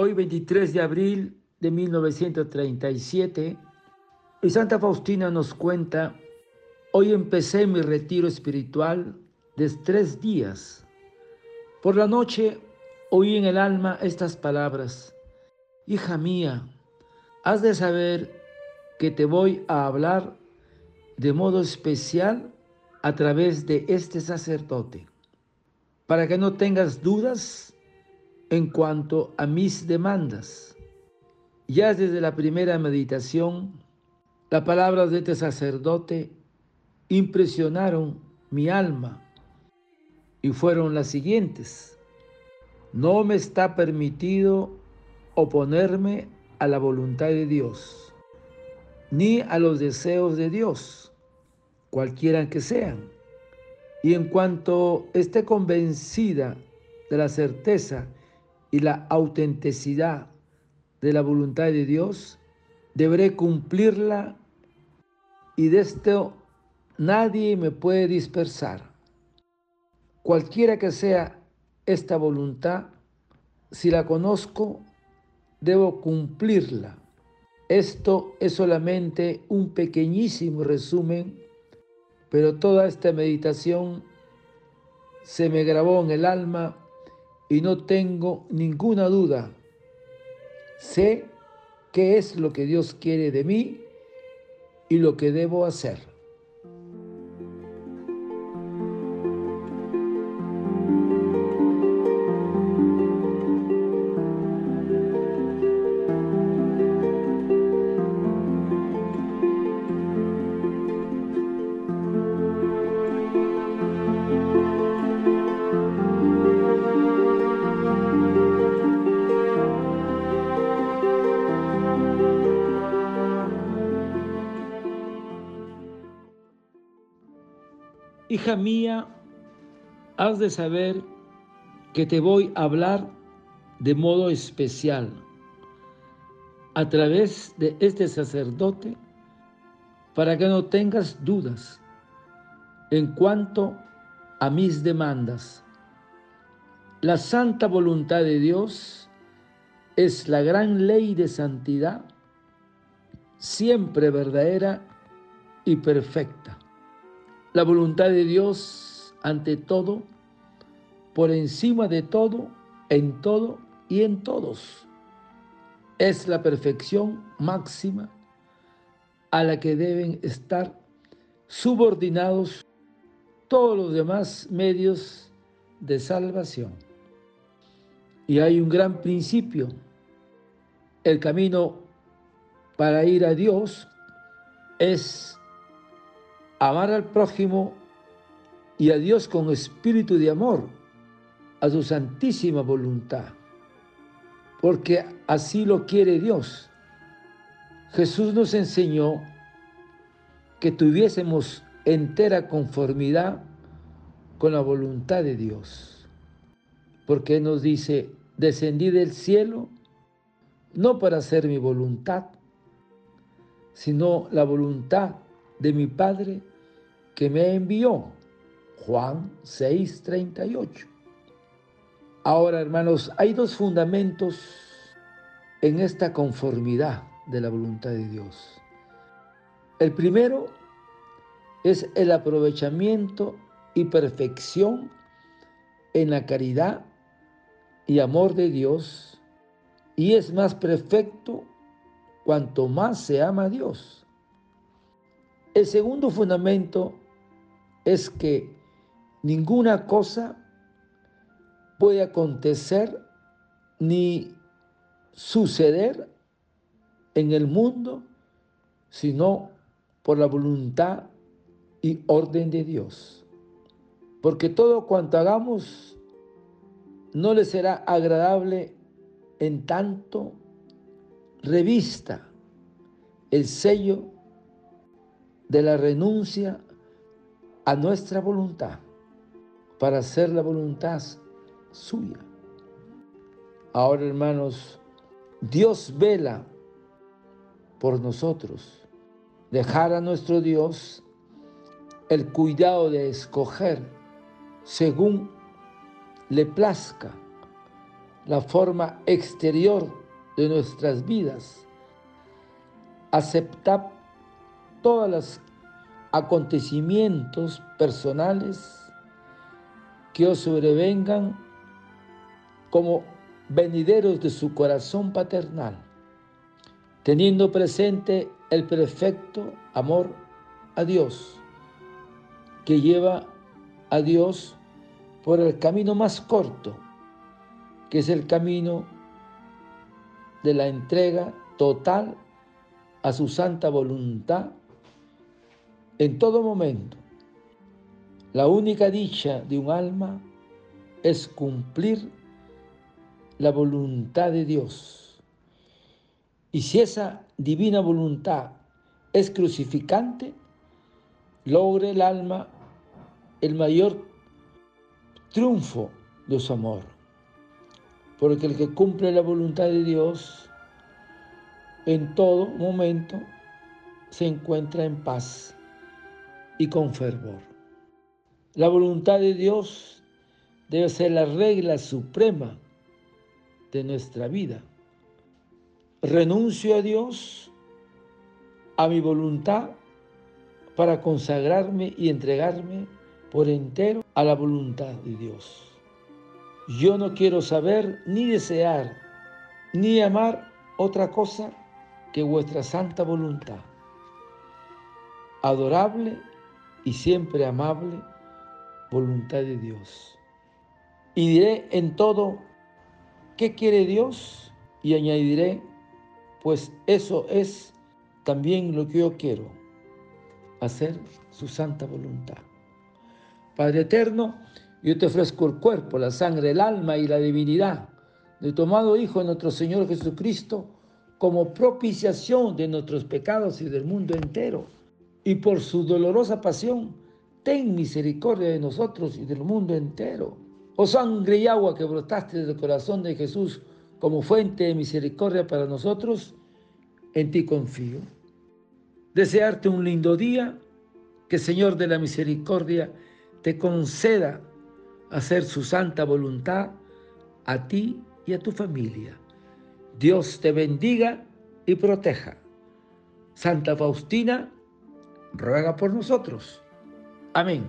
Hoy 23 de abril de 1937, y Santa Faustina nos cuenta, hoy empecé mi retiro espiritual de tres días. Por la noche oí en el alma estas palabras, hija mía, has de saber que te voy a hablar de modo especial a través de este sacerdote, para que no tengas dudas en cuanto a mis demandas. Ya desde la primera meditación, las palabras de este sacerdote impresionaron mi alma y fueron las siguientes. No me está permitido oponerme a la voluntad de Dios, ni a los deseos de Dios, cualquiera que sean. Y en cuanto esté convencida de la certeza y la autenticidad de la voluntad de Dios, deberé cumplirla y de esto nadie me puede dispersar. Cualquiera que sea esta voluntad, si la conozco, debo cumplirla. Esto es solamente un pequeñísimo resumen, pero toda esta meditación se me grabó en el alma y no tengo ninguna duda. Sé qué es lo que Dios quiere de mí y lo que debo hacer. Hija mía, has de saber que te voy a hablar de modo especial a través de este sacerdote para que no tengas dudas en cuanto a mis demandas. La santa voluntad de Dios es la gran ley de santidad, siempre verdadera y perfecta la voluntad de Dios ante todo, por encima de todo, en todo y en todos. Es la perfección máxima a la que deben estar subordinados todos los demás medios de salvación. Y hay un gran principio. El camino para ir a Dios es amar al prójimo y a Dios con espíritu de amor, a su santísima voluntad, porque así lo quiere Dios. Jesús nos enseñó que tuviésemos entera conformidad con la voluntad de Dios, porque nos dice, descendí del cielo no para hacer mi voluntad, sino la voluntad de mi Padre que me envió. Juan 6:38. Ahora, hermanos, hay dos fundamentos en esta conformidad de la voluntad de Dios. El primero es el aprovechamiento y perfección en la caridad y amor de Dios, y es más perfecto cuanto más se ama a Dios. El segundo fundamento es que ninguna cosa puede acontecer ni suceder en el mundo sino por la voluntad y orden de Dios. Porque todo cuanto hagamos no le será agradable en tanto revista el sello de la renuncia a nuestra voluntad para hacer la voluntad suya. Ahora, hermanos, Dios vela por nosotros. Dejar a nuestro Dios el cuidado de escoger según le plazca la forma exterior de nuestras vidas. Aceptar todos los acontecimientos personales que os sobrevengan como venideros de su corazón paternal, teniendo presente el perfecto amor a Dios, que lleva a Dios por el camino más corto, que es el camino de la entrega total a su santa voluntad en todo momento. La única dicha de un alma es cumplir la voluntad de Dios. Y si esa divina voluntad es crucificante, logre el alma el mayor triunfo de su amor. Porque el que cumple la voluntad de Dios en todo momento se encuentra en paz y con fervor. La voluntad de Dios debe ser la regla suprema de nuestra vida. Renuncio a Dios, a mi voluntad, para consagrarme y entregarme por entero a la voluntad de Dios. Yo no quiero saber ni desear ni amar otra cosa que vuestra santa voluntad, adorable y siempre amable voluntad de Dios. Y diré en todo ¿Qué quiere Dios? Y añadiré, pues eso es también lo que yo quiero, hacer su santa voluntad. Padre eterno, yo te ofrezco el cuerpo, la sangre, el alma y la divinidad de tu amado Hijo, nuestro Señor Jesucristo, como propiciación de nuestros pecados y del mundo entero. Y por su dolorosa pasión, ten misericordia de nosotros y del mundo entero Oh sangre y agua que brotaste del corazón de Jesús como fuente de misericordia para nosotros, en ti confío. Desearte un lindo día, que Señor de la misericordia te conceda hacer su santa voluntad a ti y a tu familia. Dios te bendiga y proteja. Santa Faustina, ruega por nosotros. Amén.